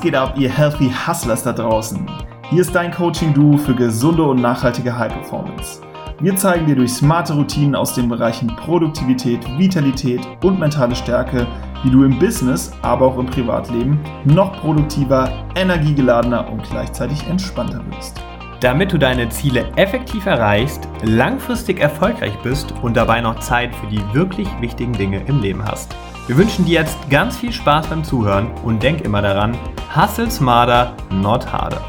Geht ab, ihr Healthy Hustlers da draußen? Hier ist dein Coaching-Duo für gesunde und nachhaltige High Performance. Wir zeigen dir durch smarte Routinen aus den Bereichen Produktivität, Vitalität und mentale Stärke, wie du im Business, aber auch im Privatleben noch produktiver, energiegeladener und gleichzeitig entspannter wirst. Damit du deine Ziele effektiv erreichst, langfristig erfolgreich bist und dabei noch Zeit für die wirklich wichtigen Dinge im Leben hast. Wir wünschen dir jetzt ganz viel Spaß beim Zuhören und denk immer daran, hustle smarter, not harder.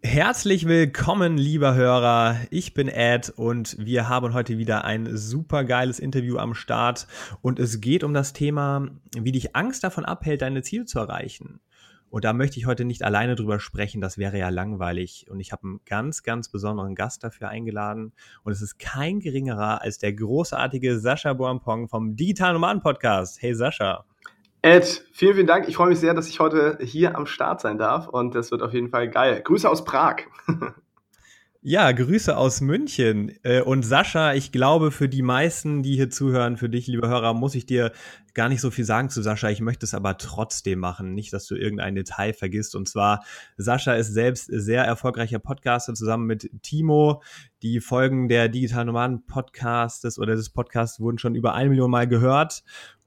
Herzlich willkommen, lieber Hörer. Ich bin Ed und wir haben heute wieder ein super geiles Interview am Start. Und es geht um das Thema, wie dich Angst davon abhält, deine Ziele zu erreichen. Und da möchte ich heute nicht alleine drüber sprechen, das wäre ja langweilig. Und ich habe einen ganz, ganz besonderen Gast dafür eingeladen. Und es ist kein geringerer als der großartige Sascha Boampong vom Digital Nomaden Podcast. Hey Sascha. Ed, vielen, vielen Dank. Ich freue mich sehr, dass ich heute hier am Start sein darf. Und das wird auf jeden Fall geil. Grüße aus Prag. Ja, Grüße aus München. Äh, und Sascha, ich glaube, für die meisten, die hier zuhören, für dich, liebe Hörer, muss ich dir gar nicht so viel sagen zu Sascha. Ich möchte es aber trotzdem machen. Nicht, dass du irgendein Detail vergisst. Und zwar, Sascha ist selbst sehr erfolgreicher Podcaster zusammen mit Timo. Die Folgen der Digital Nomaden Podcasts oder des Podcasts wurden schon über eine Million Mal gehört.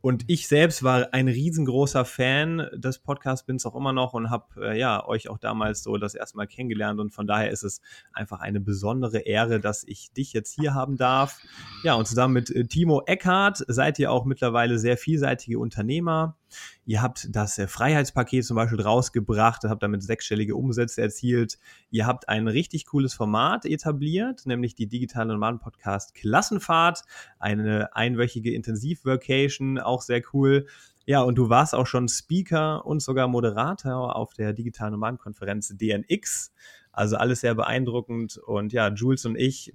Und ich selbst war ein riesengroßer Fan des Podcasts, bin es auch immer noch und habe äh, ja euch auch damals so das erste Mal kennengelernt. Und von daher ist es einfach eine besondere Ehre, dass ich dich jetzt hier haben darf. Ja, und zusammen mit äh, Timo Eckhardt seid ihr auch mittlerweile sehr vielseitige Unternehmer. Ihr habt das äh, Freiheitspaket zum Beispiel rausgebracht, habt damit sechsstellige Umsätze erzielt. Ihr habt ein richtig cooles Format etabliert, nämlich die digitale Nomaden-Podcast Klassenfahrt, eine einwöchige Intensiv-Vacation, auch sehr cool. Ja, und du warst auch schon Speaker und sogar Moderator auf der digitalen Nomadenkonferenz DNX. Also alles sehr beeindruckend. Und ja, Jules und ich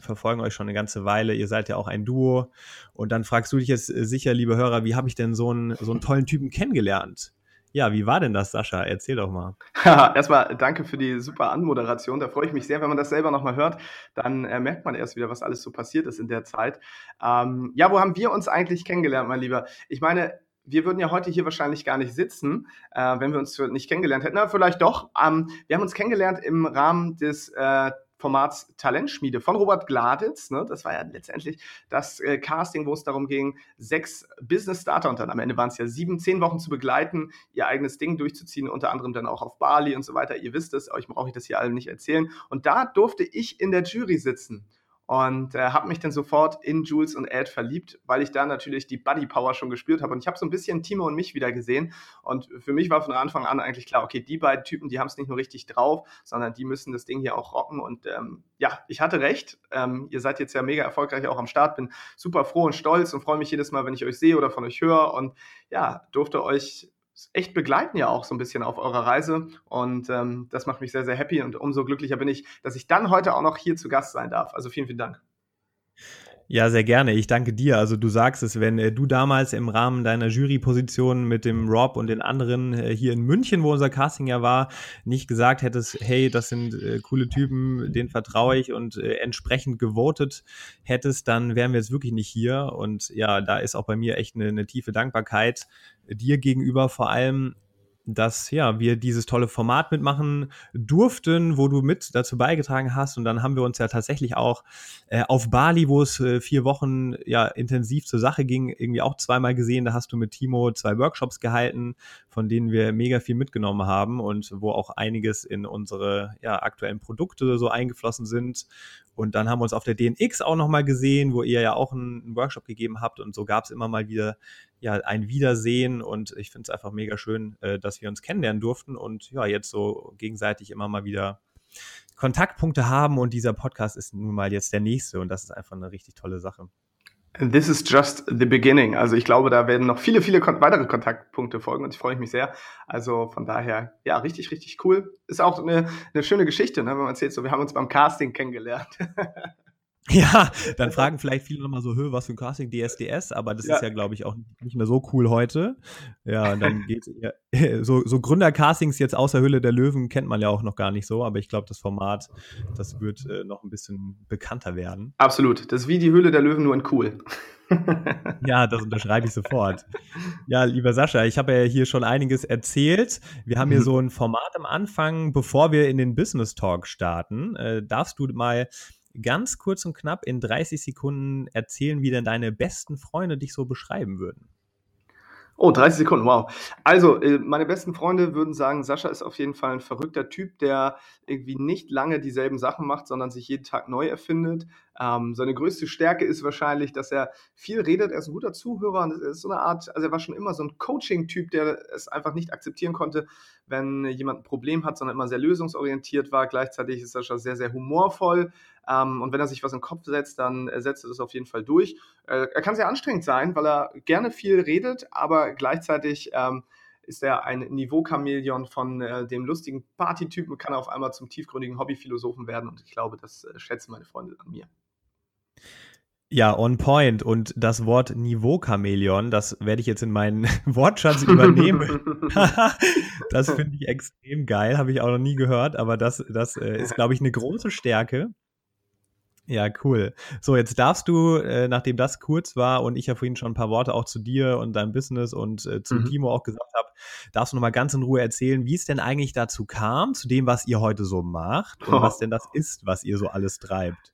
verfolgen euch schon eine ganze Weile. Ihr seid ja auch ein Duo. Und dann fragst du dich jetzt äh, sicher, liebe Hörer, wie habe ich denn so einen, so einen tollen Typen kennengelernt? Ja, wie war denn das, Sascha? Erzähl doch mal. Erstmal danke für die super Anmoderation. Da freue ich mich sehr, wenn man das selber nochmal hört. Dann äh, merkt man erst wieder, was alles so passiert ist in der Zeit. Ähm, ja, wo haben wir uns eigentlich kennengelernt, mein Lieber? Ich meine, wir würden ja heute hier wahrscheinlich gar nicht sitzen, äh, wenn wir uns nicht kennengelernt hätten. Na, vielleicht doch. Ähm, wir haben uns kennengelernt im Rahmen des äh, Formats Talentschmiede von Robert Gladitz. Ne? Das war ja letztendlich das äh, Casting, wo es darum ging, sechs Business Starter und dann am Ende waren es ja sieben, zehn Wochen zu begleiten, ihr eigenes Ding durchzuziehen, unter anderem dann auch auf Bali und so weiter. Ihr wisst es, euch brauche ich das hier alle nicht erzählen. Und da durfte ich in der Jury sitzen und äh, habe mich dann sofort in Jules und Ed verliebt, weil ich da natürlich die Buddy Power schon gespürt habe und ich habe so ein bisschen Timo und mich wieder gesehen. Und für mich war von Anfang an eigentlich klar, okay, die beiden Typen, die haben es nicht nur richtig drauf, sondern die müssen das Ding hier auch rocken. Und ähm, ja, ich hatte recht, ähm, ihr seid jetzt ja mega erfolgreich auch am Start, bin super froh und stolz und freue mich jedes Mal, wenn ich euch sehe oder von euch höre. Und ja, durfte euch echt begleiten ja auch so ein bisschen auf eurer Reise. Und ähm, das macht mich sehr, sehr happy und umso glücklicher bin ich, dass ich dann heute auch noch hier zu Gast sein darf. Also vielen, vielen Dank. Ja, sehr gerne. Ich danke dir. Also du sagst es, wenn äh, du damals im Rahmen deiner Juryposition mit dem Rob und den anderen äh, hier in München, wo unser Casting ja war, nicht gesagt hättest, hey, das sind äh, coole Typen, denen vertraue ich und äh, entsprechend gewotet hättest, dann wären wir jetzt wirklich nicht hier. Und ja, da ist auch bei mir echt eine, eine tiefe Dankbarkeit dir gegenüber vor allem dass ja, wir dieses tolle Format mitmachen durften, wo du mit dazu beigetragen hast. Und dann haben wir uns ja tatsächlich auch äh, auf Bali, wo es äh, vier Wochen ja intensiv zur Sache ging, irgendwie auch zweimal gesehen. Da hast du mit Timo zwei Workshops gehalten, von denen wir mega viel mitgenommen haben und wo auch einiges in unsere ja, aktuellen Produkte so eingeflossen sind. Und dann haben wir uns auf der DNX auch nochmal gesehen, wo ihr ja auch einen Workshop gegeben habt. Und so gab es immer mal wieder ja, ein Wiedersehen und ich finde es einfach mega schön, äh, dass wir uns kennenlernen durften und ja, jetzt so gegenseitig immer mal wieder Kontaktpunkte haben und dieser Podcast ist nun mal jetzt der nächste und das ist einfach eine richtig tolle Sache. This is just the beginning. Also ich glaube, da werden noch viele, viele weitere Kontaktpunkte folgen und ich freue mich sehr. Also von daher, ja, richtig, richtig cool. Ist auch eine, eine schöne Geschichte, ne, wenn man erzählt, so wir haben uns beim Casting kennengelernt. Ja, dann fragen vielleicht viele nochmal so, was für ein Casting DSDS, aber das ja. ist ja, glaube ich, auch nicht mehr so cool heute. Ja, und dann geht ja, so, so Gründercastings jetzt außer Hülle der Löwen kennt man ja auch noch gar nicht so, aber ich glaube, das Format, das wird äh, noch ein bisschen bekannter werden. Absolut. Das ist wie die Hülle der Löwen, nur in cool. ja, das unterschreibe ich sofort. Ja, lieber Sascha, ich habe ja hier schon einiges erzählt. Wir haben hier mhm. so ein Format am Anfang, bevor wir in den Business Talk starten. Äh, darfst du mal ganz kurz und knapp in 30 Sekunden erzählen, wie denn deine besten Freunde dich so beschreiben würden? Oh, 30 Sekunden, wow. Also, äh, meine besten Freunde würden sagen, Sascha ist auf jeden Fall ein verrückter Typ, der irgendwie nicht lange dieselben Sachen macht, sondern sich jeden Tag neu erfindet. Ähm, seine größte Stärke ist wahrscheinlich, dass er viel redet. Er ist ein guter Zuhörer und ist so eine Art, also er war schon immer so ein Coaching-Typ, der es einfach nicht akzeptieren konnte, wenn jemand ein Problem hat, sondern immer sehr lösungsorientiert war. Gleichzeitig ist Sascha sehr, sehr humorvoll. Ähm, und wenn er sich was in den Kopf setzt, dann setzt er das auf jeden Fall durch. Äh, er kann sehr anstrengend sein, weil er gerne viel redet, aber gleichzeitig ähm, ist er ein Niveau-Chamäleon von äh, dem lustigen Partytypen, kann auf einmal zum tiefgründigen Hobbyphilosophen werden und ich glaube, das äh, schätzen meine Freunde an mir. Ja, on point. Und das Wort Niveau-Chamäleon, das werde ich jetzt in meinen Wortschatz übernehmen. das finde ich extrem geil, habe ich auch noch nie gehört, aber das, das äh, ist, glaube ich, eine große Stärke. Ja, cool. So, jetzt darfst du, äh, nachdem das kurz war und ich ja vorhin schon ein paar Worte auch zu dir und deinem Business und äh, zu mhm. Timo auch gesagt habe, darfst du nochmal ganz in Ruhe erzählen, wie es denn eigentlich dazu kam, zu dem, was ihr heute so macht und oh. was denn das ist, was ihr so alles treibt.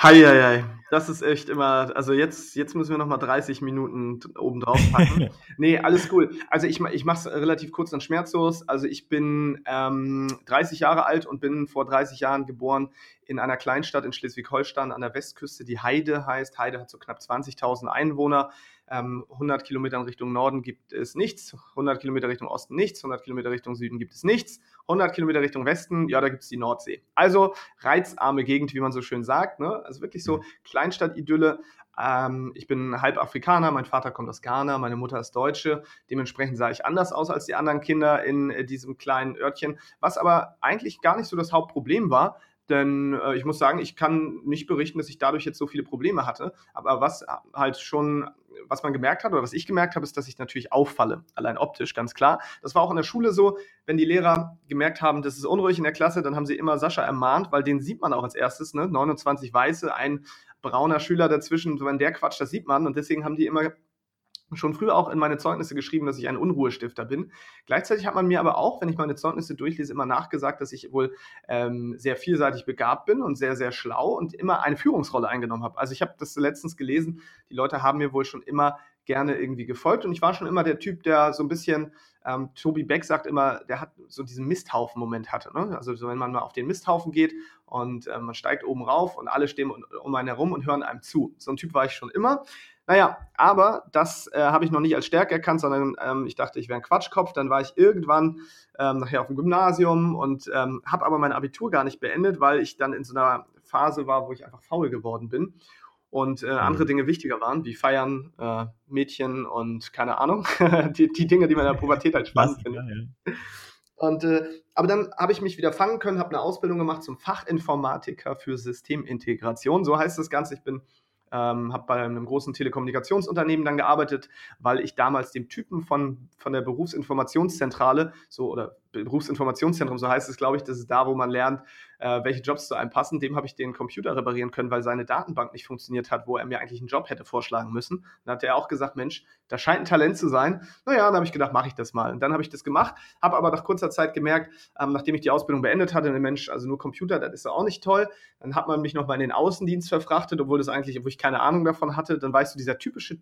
Heieiei, das ist echt immer, also jetzt, jetzt müssen wir nochmal 30 Minuten oben drauf packen. nee, alles cool. Also ich, ich mache es relativ kurz und schmerzlos. Also ich bin ähm, 30 Jahre alt und bin vor 30 Jahren geboren in einer Kleinstadt in Schleswig-Holstein an der Westküste, die Heide heißt. Heide hat so knapp 20.000 Einwohner. 100 ähm, Kilometer in Richtung Norden gibt es nichts, 100 Kilometer Richtung Osten nichts, 100 Kilometer Richtung Süden gibt es nichts, 100 Kilometer Richtung Westen, ja, da gibt es die Nordsee. Also reizarme Gegend, wie man so schön sagt. Ne? Also wirklich so mhm. Kleinstadt-Idylle. Ähm, ich bin halb Afrikaner, mein Vater kommt aus Ghana, meine Mutter ist Deutsche. Dementsprechend sah ich anders aus als die anderen Kinder in äh, diesem kleinen Örtchen, was aber eigentlich gar nicht so das Hauptproblem war, denn äh, ich muss sagen, ich kann nicht berichten, dass ich dadurch jetzt so viele Probleme hatte. Aber was halt schon, was man gemerkt hat oder was ich gemerkt habe, ist, dass ich natürlich auffalle. Allein optisch, ganz klar. Das war auch in der Schule so. Wenn die Lehrer gemerkt haben, das ist unruhig in der Klasse, dann haben sie immer Sascha ermahnt, weil den sieht man auch als erstes. Ne? 29 Weiße, ein brauner Schüler dazwischen. Wenn der quatscht, das sieht man. Und deswegen haben die immer schon früher auch in meine Zeugnisse geschrieben, dass ich ein Unruhestifter bin. Gleichzeitig hat man mir aber auch, wenn ich meine Zeugnisse durchlese, immer nachgesagt, dass ich wohl ähm, sehr vielseitig begabt bin und sehr, sehr schlau und immer eine Führungsrolle eingenommen habe. Also ich habe das letztens gelesen, die Leute haben mir wohl schon immer gerne irgendwie gefolgt und ich war schon immer der Typ, der so ein bisschen, ähm, Tobi Beck sagt immer, der hat so diesen Misthaufen-Moment hatte. Ne? Also so, wenn man mal auf den Misthaufen geht und äh, man steigt oben rauf und alle stehen um einen herum und hören einem zu. So ein Typ war ich schon immer. Naja, aber das äh, habe ich noch nicht als Stärke erkannt, sondern ähm, ich dachte, ich wäre ein Quatschkopf. Dann war ich irgendwann ähm, nachher auf dem Gymnasium und ähm, habe aber mein Abitur gar nicht beendet, weil ich dann in so einer Phase war, wo ich einfach faul geworden bin und äh, andere mhm. Dinge wichtiger waren, wie Feiern, äh, Mädchen und keine Ahnung, die, die, Dinge, die man in der Pubertät halt spannend findet. Ja. Und, äh, aber dann habe ich mich wieder fangen können, habe eine Ausbildung gemacht zum Fachinformatiker für Systemintegration. So heißt das Ganze. Ich bin ähm, habe bei einem großen Telekommunikationsunternehmen dann gearbeitet, weil ich damals dem Typen von, von der Berufsinformationszentrale, so oder Berufsinformationszentrum, so heißt es, glaube ich, das ist da, wo man lernt, äh, welche Jobs zu einem passen. Dem habe ich den Computer reparieren können, weil seine Datenbank nicht funktioniert hat, wo er mir eigentlich einen Job hätte vorschlagen müssen. Dann hat er auch gesagt, Mensch, da scheint ein Talent zu sein. Naja, dann habe ich gedacht, mache ich das mal. Und dann habe ich das gemacht, habe aber nach kurzer Zeit gemerkt, ähm, nachdem ich die Ausbildung beendet hatte, Mensch, also nur Computer, das ist ja auch nicht toll. Dann hat man mich nochmal in den Außendienst verfrachtet, obwohl das eigentlich, wo ich keine Ahnung davon hatte. Dann weißt du, dieser typische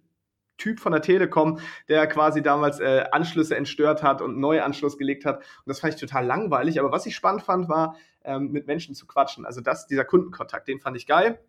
Typ von der Telekom, der quasi damals äh, Anschlüsse entstört hat und neuen Anschluss gelegt hat. Und das fand ich total langweilig. Aber was ich spannend fand, war, ähm, mit Menschen zu quatschen. Also das, dieser Kundenkontakt, den fand ich geil.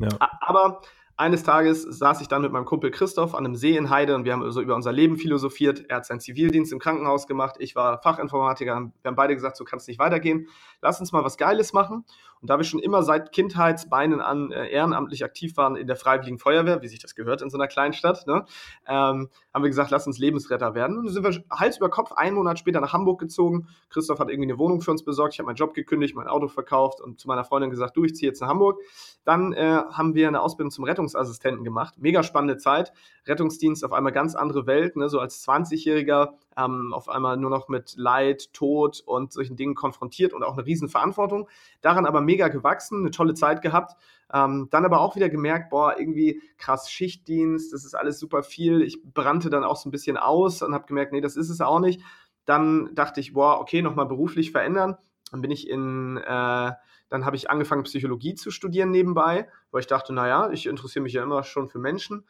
Ja. Aber eines Tages saß ich dann mit meinem Kumpel Christoph an einem See in Heide und wir haben so über unser Leben philosophiert. Er hat seinen Zivildienst im Krankenhaus gemacht, ich war Fachinformatiker. Wir haben beide gesagt, so kann es nicht weitergehen. Lass uns mal was Geiles machen. Und da wir schon immer seit Kindheitsbeinen an äh, ehrenamtlich aktiv waren in der Freiwilligen Feuerwehr, wie sich das gehört in so einer Kleinstadt, ne, ähm, haben wir gesagt, lass uns Lebensretter werden. Und dann sind wir Hals über Kopf einen Monat später nach Hamburg gezogen. Christoph hat irgendwie eine Wohnung für uns besorgt. Ich habe meinen Job gekündigt, mein Auto verkauft und zu meiner Freundin gesagt, du, ich ziehe jetzt nach Hamburg. Dann äh, haben wir eine Ausbildung zum Rettungsassistenten gemacht. Mega spannende Zeit. Rettungsdienst auf einmal ganz andere Welt, ne, so als 20-Jähriger ähm, auf einmal nur noch mit Leid, Tod und solchen Dingen konfrontiert und auch eine Riesenverantwortung. Daran aber mega gewachsen, eine tolle Zeit gehabt. Ähm, dann aber auch wieder gemerkt, boah, irgendwie krass Schichtdienst, das ist alles super viel. Ich brannte dann auch so ein bisschen aus und habe gemerkt, nee, das ist es auch nicht. Dann dachte ich, boah, okay, nochmal beruflich verändern. Dann bin ich in, äh, dann habe ich angefangen, Psychologie zu studieren nebenbei, weil ich dachte, naja, ich interessiere mich ja immer schon für Menschen.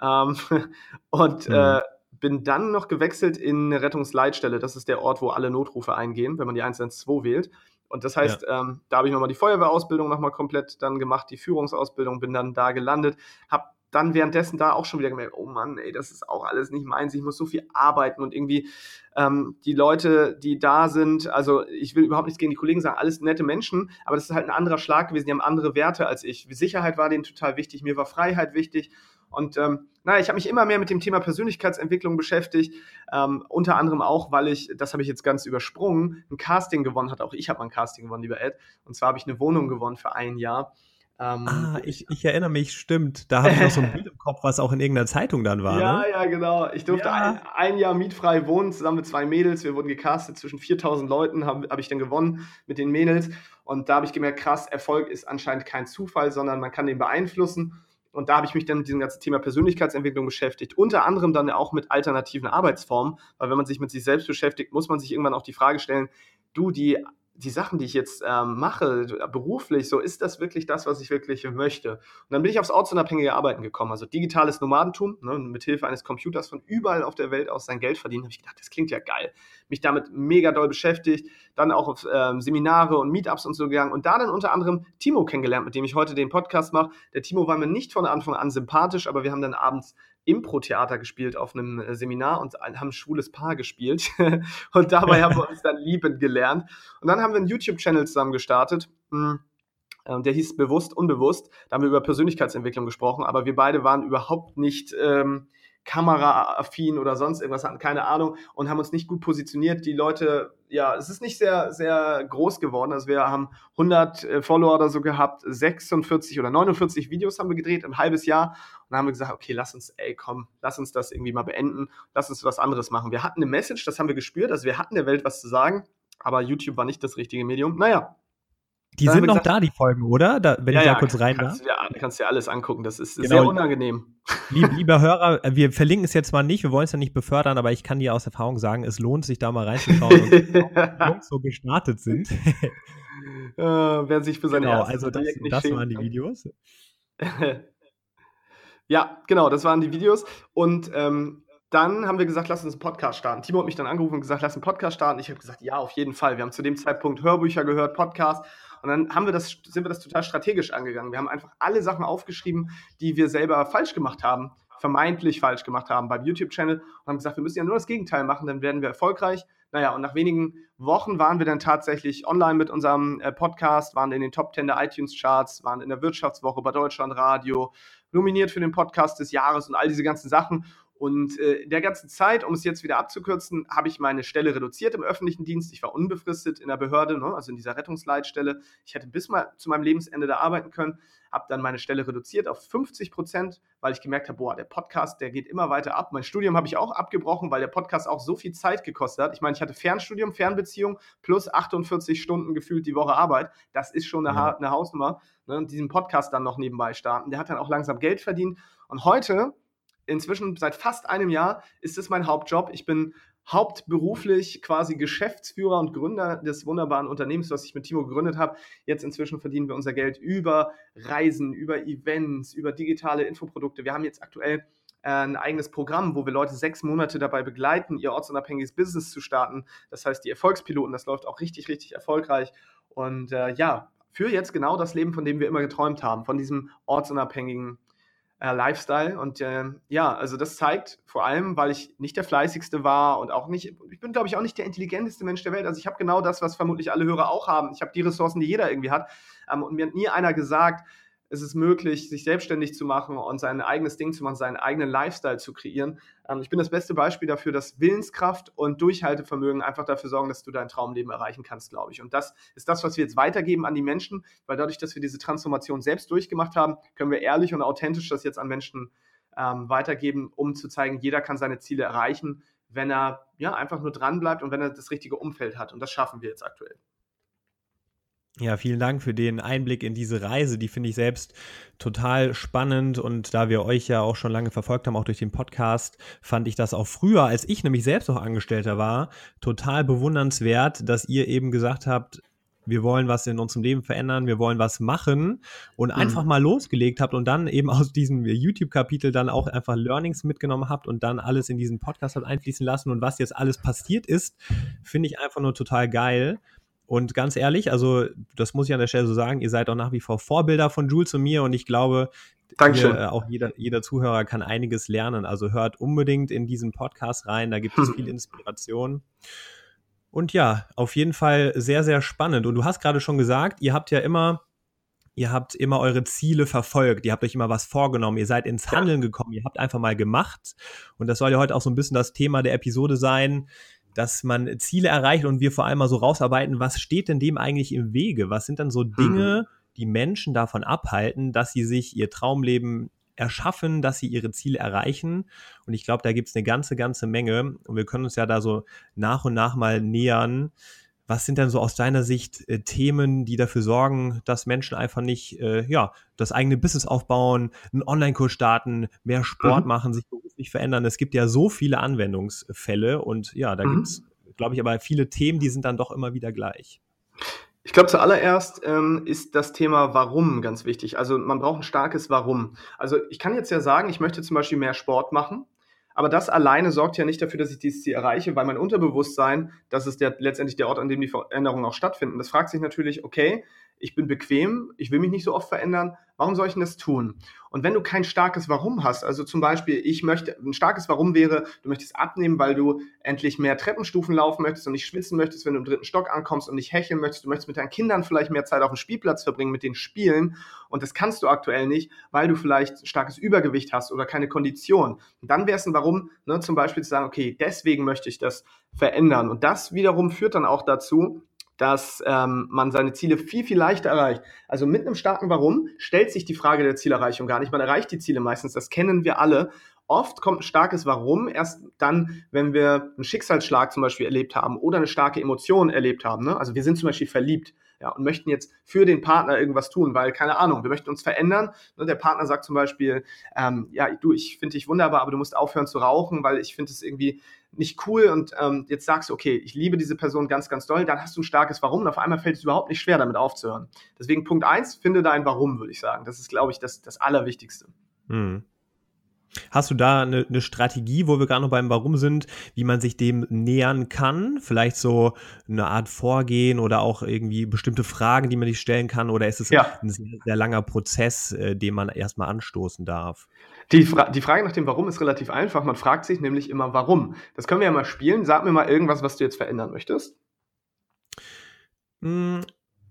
Ähm, und mhm. äh, bin dann noch gewechselt in eine Rettungsleitstelle. Das ist der Ort, wo alle Notrufe eingehen, wenn man die 112 wählt. Und das heißt, ja. ähm, da habe ich nochmal die Feuerwehrausbildung nochmal komplett dann gemacht, die Führungsausbildung, bin dann da gelandet, habe dann währenddessen da auch schon wieder gemerkt, oh Mann, ey, das ist auch alles nicht meins, ich muss so viel arbeiten und irgendwie ähm, die Leute, die da sind, also ich will überhaupt nichts gegen die Kollegen sagen, alles nette Menschen, aber das ist halt ein anderer Schlag gewesen, die haben andere Werte als ich. Sicherheit war denen total wichtig, mir war Freiheit wichtig und ähm, naja, ich habe mich immer mehr mit dem Thema Persönlichkeitsentwicklung beschäftigt. Ähm, unter anderem auch, weil ich, das habe ich jetzt ganz übersprungen, ein Casting gewonnen hatte. Auch ich habe mal ein Casting gewonnen, lieber Ed. Und zwar habe ich eine Wohnung gewonnen für ein Jahr. Ähm, ah, ich, ich, erinnere mich, stimmt. Da habe ich noch so ein Bild im Kopf, was auch in irgendeiner Zeitung dann war. Ja, ne? ja, genau. Ich durfte ja. ein, ein, Jahr mietfrei wohnen, zusammen mit zwei Mädels. Wir wurden gecastet, zwischen 4000 Leuten habe hab ich dann gewonnen mit den Mädels. Und da habe ich gemerkt, krass, Erfolg ist anscheinend kein Zufall, sondern man kann den beeinflussen. Und da habe ich mich dann mit diesem ganzen Thema Persönlichkeitsentwicklung beschäftigt, unter anderem dann auch mit alternativen Arbeitsformen, weil wenn man sich mit sich selbst beschäftigt, muss man sich irgendwann auch die Frage stellen, du, die die Sachen, die ich jetzt ähm, mache, beruflich, so ist das wirklich das, was ich wirklich möchte. Und dann bin ich aufs ortsunabhängige Arbeiten gekommen, also digitales Nomadentum, ne, mit Hilfe eines Computers von überall auf der Welt aus sein Geld verdienen. Habe ich gedacht, das klingt ja geil. Mich damit mega doll beschäftigt, dann auch auf ähm, Seminare und Meetups und so gegangen und da dann unter anderem Timo kennengelernt, mit dem ich heute den Podcast mache. Der Timo war mir nicht von Anfang an sympathisch, aber wir haben dann abends Impro-Theater gespielt auf einem äh, Seminar und haben ein schwules Paar gespielt. und dabei haben wir uns dann lieben gelernt. Und dann haben wir einen YouTube-Channel zusammen gestartet. Hm, ähm, der hieß Bewusst, Unbewusst. Da haben wir über Persönlichkeitsentwicklung gesprochen, aber wir beide waren überhaupt nicht ähm, kameraaffin oder sonst irgendwas, hatten keine Ahnung und haben uns nicht gut positioniert. Die Leute, ja, es ist nicht sehr, sehr groß geworden. Also wir haben 100 äh, Follower oder so gehabt, 46 oder 49 Videos haben wir gedreht, ein halbes Jahr. Und dann haben wir gesagt, okay, lass uns, ey, komm, lass uns das irgendwie mal beenden, lass uns was anderes machen. Wir hatten eine Message, das haben wir gespürt, also wir hatten der Welt was zu sagen, aber YouTube war nicht das richtige Medium. Naja, die sind noch gesagt, da, die Folgen, oder? Da, wenn ja, ich da ja, kurz rein kannst darf. Du kannst dir alles angucken, das ist genau. sehr unangenehm. Lieb, lieber Hörer, äh, wir verlinken es jetzt mal nicht, wir wollen es ja nicht befördern, aber ich kann dir aus Erfahrung sagen, es lohnt sich da mal reinzuschauen und so gestartet sind. äh, wer sich für seine genau, also das, das waren die Videos. ja, genau, das waren die Videos und ähm, dann haben wir gesagt, lass uns einen Podcast starten. Timo hat mich dann angerufen und gesagt, lass einen Podcast starten. Ich habe gesagt, ja, auf jeden Fall. Wir haben zu dem Zeitpunkt Hörbücher gehört, Podcast und dann haben wir das, sind wir das total strategisch angegangen. Wir haben einfach alle Sachen aufgeschrieben, die wir selber falsch gemacht haben, vermeintlich falsch gemacht haben beim YouTube-Channel und haben gesagt, wir müssen ja nur das Gegenteil machen, dann werden wir erfolgreich. Naja, und nach wenigen Wochen waren wir dann tatsächlich online mit unserem äh, Podcast, waren in den Top 10 der iTunes-Charts, waren in der Wirtschaftswoche bei Deutschlandradio, nominiert für den Podcast des Jahres und all diese ganzen Sachen. Und äh, in der ganzen Zeit, um es jetzt wieder abzukürzen, habe ich meine Stelle reduziert im öffentlichen Dienst. Ich war unbefristet in der Behörde, ne, also in dieser Rettungsleitstelle. Ich hätte bis mal zu meinem Lebensende da arbeiten können, habe dann meine Stelle reduziert auf 50 Prozent, weil ich gemerkt habe, boah, der Podcast, der geht immer weiter ab. Mein Studium habe ich auch abgebrochen, weil der Podcast auch so viel Zeit gekostet hat. Ich meine, ich hatte Fernstudium, Fernbeziehung plus 48 Stunden gefühlt die Woche Arbeit. Das ist schon eine, ja. eine Hausnummer. Ne, und diesen Podcast dann noch nebenbei starten. Der hat dann auch langsam Geld verdient. Und heute inzwischen seit fast einem Jahr ist es mein Hauptjob. Ich bin hauptberuflich quasi Geschäftsführer und Gründer des wunderbaren Unternehmens, was ich mit Timo gegründet habe. Jetzt inzwischen verdienen wir unser Geld über Reisen, über Events, über digitale Infoprodukte. Wir haben jetzt aktuell äh, ein eigenes Programm, wo wir Leute sechs Monate dabei begleiten, ihr ortsunabhängiges Business zu starten. Das heißt, die Erfolgspiloten, das läuft auch richtig, richtig erfolgreich. Und äh, ja, für jetzt genau das Leben, von dem wir immer geträumt haben, von diesem ortsunabhängigen äh, Lifestyle. Und äh, ja, also das zeigt vor allem, weil ich nicht der fleißigste war und auch nicht, ich bin, glaube ich, auch nicht der intelligenteste Mensch der Welt. Also ich habe genau das, was vermutlich alle Hörer auch haben. Ich habe die Ressourcen, die jeder irgendwie hat. Ähm, und mir hat nie einer gesagt, es ist möglich, sich selbstständig zu machen und sein eigenes Ding zu machen, seinen eigenen Lifestyle zu kreieren. Ähm, ich bin das beste Beispiel dafür, dass Willenskraft und Durchhaltevermögen einfach dafür sorgen, dass du dein Traumleben erreichen kannst, glaube ich. Und das ist das, was wir jetzt weitergeben an die Menschen, weil dadurch, dass wir diese Transformation selbst durchgemacht haben, können wir ehrlich und authentisch das jetzt an Menschen ähm, weitergeben, um zu zeigen, jeder kann seine Ziele erreichen, wenn er ja einfach nur dran bleibt und wenn er das richtige Umfeld hat. Und das schaffen wir jetzt aktuell. Ja, vielen Dank für den Einblick in diese Reise. Die finde ich selbst total spannend und da wir euch ja auch schon lange verfolgt haben, auch durch den Podcast, fand ich das auch früher, als ich nämlich selbst noch Angestellter war, total bewundernswert, dass ihr eben gesagt habt, wir wollen was in unserem Leben verändern, wir wollen was machen und mhm. einfach mal losgelegt habt und dann eben aus diesem YouTube-Kapitel dann auch einfach Learnings mitgenommen habt und dann alles in diesen Podcast habt einfließen lassen und was jetzt alles passiert ist, finde ich einfach nur total geil. Und ganz ehrlich, also das muss ich an der Stelle so sagen, ihr seid auch nach wie vor Vorbilder von Jules und mir und ich glaube, Dankeschön. Äh, auch jeder, jeder Zuhörer kann einiges lernen. Also hört unbedingt in diesen Podcast rein, da gibt es viel Inspiration. Und ja, auf jeden Fall sehr, sehr spannend. Und du hast gerade schon gesagt, ihr habt ja immer, ihr habt immer eure Ziele verfolgt, ihr habt euch immer was vorgenommen, ihr seid ins Handeln gekommen, ihr habt einfach mal gemacht. Und das soll ja heute auch so ein bisschen das Thema der Episode sein dass man Ziele erreicht und wir vor allem mal so rausarbeiten, was steht denn dem eigentlich im Wege? Was sind dann so Dinge, mhm. die Menschen davon abhalten, dass sie sich ihr Traumleben erschaffen, dass sie ihre Ziele erreichen. Und ich glaube, da gibt es eine ganze, ganze Menge. Und wir können uns ja da so nach und nach mal nähern. Was sind denn so aus deiner Sicht äh, Themen, die dafür sorgen, dass Menschen einfach nicht äh, ja, das eigene Business aufbauen, einen Online-Kurs starten, mehr Sport mhm. machen, sich beruflich verändern? Es gibt ja so viele Anwendungsfälle und ja, da mhm. gibt es, glaube ich, aber viele Themen, die sind dann doch immer wieder gleich. Ich glaube, zuallererst ähm, ist das Thema Warum ganz wichtig. Also man braucht ein starkes Warum. Also ich kann jetzt ja sagen, ich möchte zum Beispiel mehr Sport machen. Aber das alleine sorgt ja nicht dafür, dass ich dieses Ziel erreiche, weil mein Unterbewusstsein, das ist der, letztendlich der Ort, an dem die Veränderungen auch stattfinden. Das fragt sich natürlich, okay, ich bin bequem, ich will mich nicht so oft verändern, warum soll ich denn das tun? Und wenn du kein starkes Warum hast, also zum Beispiel, ich möchte, ein starkes Warum wäre, du möchtest abnehmen, weil du endlich mehr Treppenstufen laufen möchtest und nicht schwitzen möchtest, wenn du im dritten Stock ankommst und nicht hecheln möchtest, du möchtest mit deinen Kindern vielleicht mehr Zeit auf dem Spielplatz verbringen, mit den Spielen und das kannst du aktuell nicht, weil du vielleicht starkes Übergewicht hast oder keine Kondition. Und dann wäre es ein Warum, ne, zum Beispiel zu sagen, okay, deswegen möchte ich das verändern. Und das wiederum führt dann auch dazu, dass ähm, man seine Ziele viel, viel leichter erreicht. Also mit einem starken Warum stellt sich die Frage der Zielerreichung gar nicht. Man erreicht die Ziele meistens, das kennen wir alle. Oft kommt ein starkes Warum erst dann, wenn wir einen Schicksalsschlag zum Beispiel erlebt haben oder eine starke Emotion erlebt haben. Ne? Also wir sind zum Beispiel verliebt ja, und möchten jetzt für den Partner irgendwas tun, weil, keine Ahnung, wir möchten uns verändern. Ne? Der Partner sagt zum Beispiel, ähm, ja, du, ich finde dich wunderbar, aber du musst aufhören zu rauchen, weil ich finde es irgendwie nicht cool und ähm, jetzt sagst du, okay, ich liebe diese Person ganz, ganz doll, dann hast du ein starkes Warum und auf einmal fällt es überhaupt nicht schwer, damit aufzuhören. Deswegen Punkt eins, finde dein Warum, würde ich sagen. Das ist, glaube ich, das, das Allerwichtigste. Hm. Hast du da eine, eine, Strategie, wo wir gerade noch beim Warum sind, wie man sich dem nähern kann? Vielleicht so eine Art Vorgehen oder auch irgendwie bestimmte Fragen, die man sich stellen kann? Oder ist es ja. ein sehr, sehr, langer Prozess, äh, den man erstmal anstoßen darf? Die, Fra die Frage nach dem Warum ist relativ einfach. Man fragt sich nämlich immer, warum. Das können wir ja mal spielen. Sag mir mal irgendwas, was du jetzt verändern möchtest. Hm,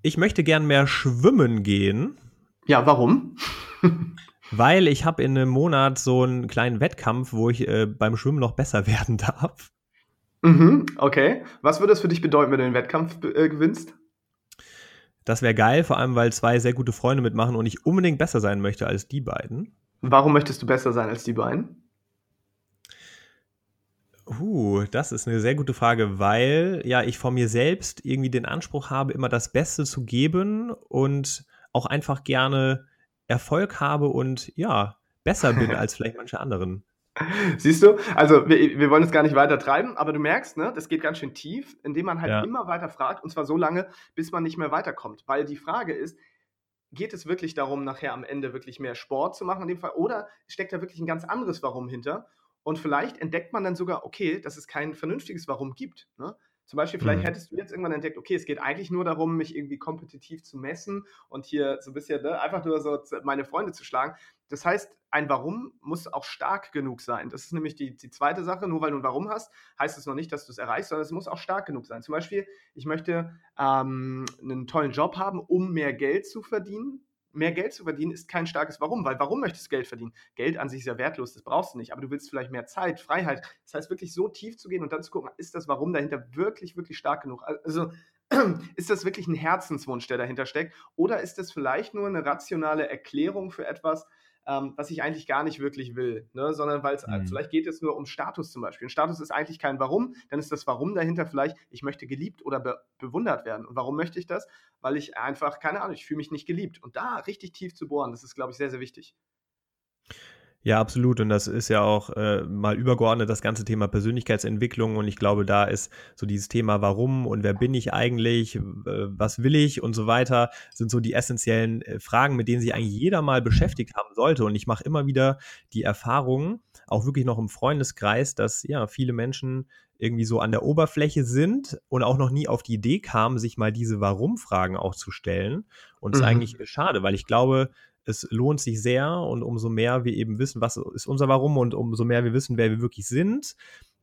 ich möchte gern mehr schwimmen gehen. Ja, warum? Weil ich habe in einem Monat so einen kleinen Wettkampf, wo ich äh, beim Schwimmen noch besser werden darf. Mhm, okay. Was würde es für dich bedeuten, wenn du den Wettkampf äh, gewinnst? Das wäre geil, vor allem weil zwei sehr gute Freunde mitmachen und ich unbedingt besser sein möchte als die beiden. Warum möchtest du besser sein als die beiden? Uh, das ist eine sehr gute Frage, weil ja ich von mir selbst irgendwie den Anspruch habe, immer das Beste zu geben und auch einfach gerne Erfolg habe und ja, besser bin als vielleicht manche anderen. Siehst du, also wir, wir wollen es gar nicht weiter treiben, aber du merkst, ne, das geht ganz schön tief, indem man halt ja. immer weiter fragt und zwar so lange, bis man nicht mehr weiterkommt. Weil die Frage ist, geht es wirklich darum, nachher am Ende wirklich mehr Sport zu machen in dem Fall oder steckt da wirklich ein ganz anderes Warum hinter? Und vielleicht entdeckt man dann sogar, okay, dass es kein vernünftiges Warum gibt. Ne? Zum Beispiel, vielleicht mhm. hättest du jetzt irgendwann entdeckt, okay, es geht eigentlich nur darum, mich irgendwie kompetitiv zu messen und hier so ein bisschen ne, einfach nur so meine Freunde zu schlagen. Das heißt, ein Warum muss auch stark genug sein. Das ist nämlich die, die zweite Sache. Nur weil du ein Warum hast, heißt es noch nicht, dass du es erreichst, sondern es muss auch stark genug sein. Zum Beispiel, ich möchte ähm, einen tollen Job haben, um mehr Geld zu verdienen mehr Geld zu verdienen ist kein starkes Warum, weil warum möchtest du Geld verdienen? Geld an sich ist ja wertlos, das brauchst du nicht, aber du willst vielleicht mehr Zeit, Freiheit. Das heißt, wirklich so tief zu gehen und dann zu gucken, ist das Warum dahinter wirklich, wirklich stark genug? Also ist das wirklich ein Herzenswunsch, der dahinter steckt? Oder ist das vielleicht nur eine rationale Erklärung für etwas, ähm, was ich eigentlich gar nicht wirklich will, ne? sondern weil es äh, mhm. vielleicht geht es nur um Status zum Beispiel. Ein Status ist eigentlich kein Warum, dann ist das Warum dahinter vielleicht, ich möchte geliebt oder be bewundert werden. Und warum möchte ich das? Weil ich einfach, keine Ahnung, ich fühle mich nicht geliebt. Und da richtig tief zu bohren, das ist, glaube ich, sehr, sehr wichtig. Ja, absolut. Und das ist ja auch äh, mal übergeordnet das ganze Thema Persönlichkeitsentwicklung. Und ich glaube, da ist so dieses Thema, warum und wer bin ich eigentlich, äh, was will ich und so weiter, sind so die essentiellen äh, Fragen, mit denen sich eigentlich jeder mal beschäftigt haben sollte. Und ich mache immer wieder die Erfahrung, auch wirklich noch im Freundeskreis, dass ja viele Menschen irgendwie so an der Oberfläche sind und auch noch nie auf die Idee kamen, sich mal diese Warum-Fragen auch zu stellen. Und es mhm. ist eigentlich schade, weil ich glaube, es lohnt sich sehr und umso mehr wir eben wissen, was ist unser Warum und umso mehr wir wissen, wer wir wirklich sind,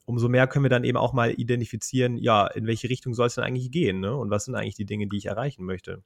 umso mehr können wir dann eben auch mal identifizieren, ja, in welche Richtung soll es denn eigentlich gehen ne? und was sind eigentlich die Dinge, die ich erreichen möchte.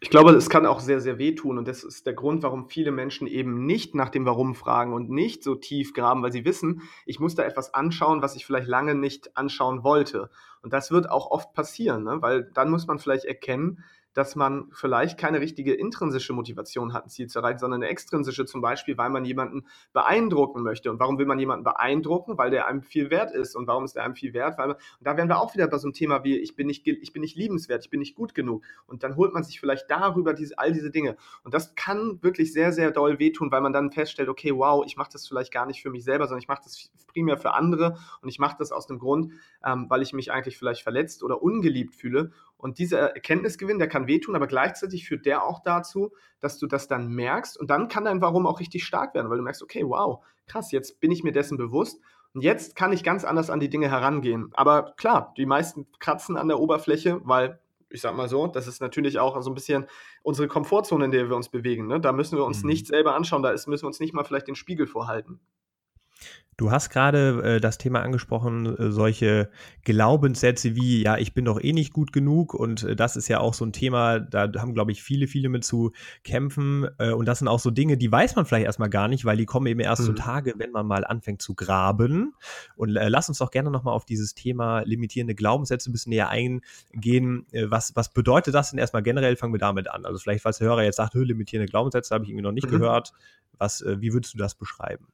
Ich glaube, es kann auch sehr, sehr wehtun und das ist der Grund, warum viele Menschen eben nicht nach dem Warum fragen und nicht so tief graben, weil sie wissen, ich muss da etwas anschauen, was ich vielleicht lange nicht anschauen wollte. Und das wird auch oft passieren, ne? weil dann muss man vielleicht erkennen, dass man vielleicht keine richtige intrinsische Motivation hat, ein Ziel zu erreichen, sondern eine extrinsische zum Beispiel, weil man jemanden beeindrucken möchte. Und warum will man jemanden beeindrucken? Weil der einem viel wert ist. Und warum ist der einem viel wert? Weil man, und da wären wir auch wieder bei so einem Thema wie, ich bin nicht, ich bin nicht liebenswert, ich bin nicht gut genug. Und dann holt man sich vielleicht darüber diese, all diese Dinge. Und das kann wirklich sehr, sehr doll wehtun, weil man dann feststellt, okay, wow, ich mache das vielleicht gar nicht für mich selber, sondern ich mache das primär für andere. Und ich mache das aus dem Grund, ähm, weil ich mich eigentlich vielleicht verletzt oder ungeliebt fühle. Und dieser Erkenntnisgewinn, der kann wehtun, aber gleichzeitig führt der auch dazu, dass du das dann merkst und dann kann dein Warum auch richtig stark werden, weil du merkst, okay, wow, krass, jetzt bin ich mir dessen bewusst und jetzt kann ich ganz anders an die Dinge herangehen. Aber klar, die meisten kratzen an der Oberfläche, weil ich sag mal so, das ist natürlich auch so ein bisschen unsere Komfortzone, in der wir uns bewegen. Ne? Da müssen wir uns mhm. nicht selber anschauen, da ist, müssen wir uns nicht mal vielleicht den Spiegel vorhalten. Du hast gerade äh, das Thema angesprochen, äh, solche Glaubenssätze wie, ja, ich bin doch eh nicht gut genug und äh, das ist ja auch so ein Thema, da haben, glaube ich, viele, viele mit zu kämpfen äh, und das sind auch so Dinge, die weiß man vielleicht erstmal gar nicht, weil die kommen eben erst mhm. zutage, wenn man mal anfängt zu graben und äh, lass uns doch gerne nochmal auf dieses Thema limitierende Glaubenssätze ein bisschen näher eingehen. Äh, was, was bedeutet das denn erstmal generell? Fangen wir damit an. Also vielleicht, falls der Hörer jetzt sagt, limitierende Glaubenssätze habe ich irgendwie noch nicht mhm. gehört. Was, wie würdest du das beschreiben?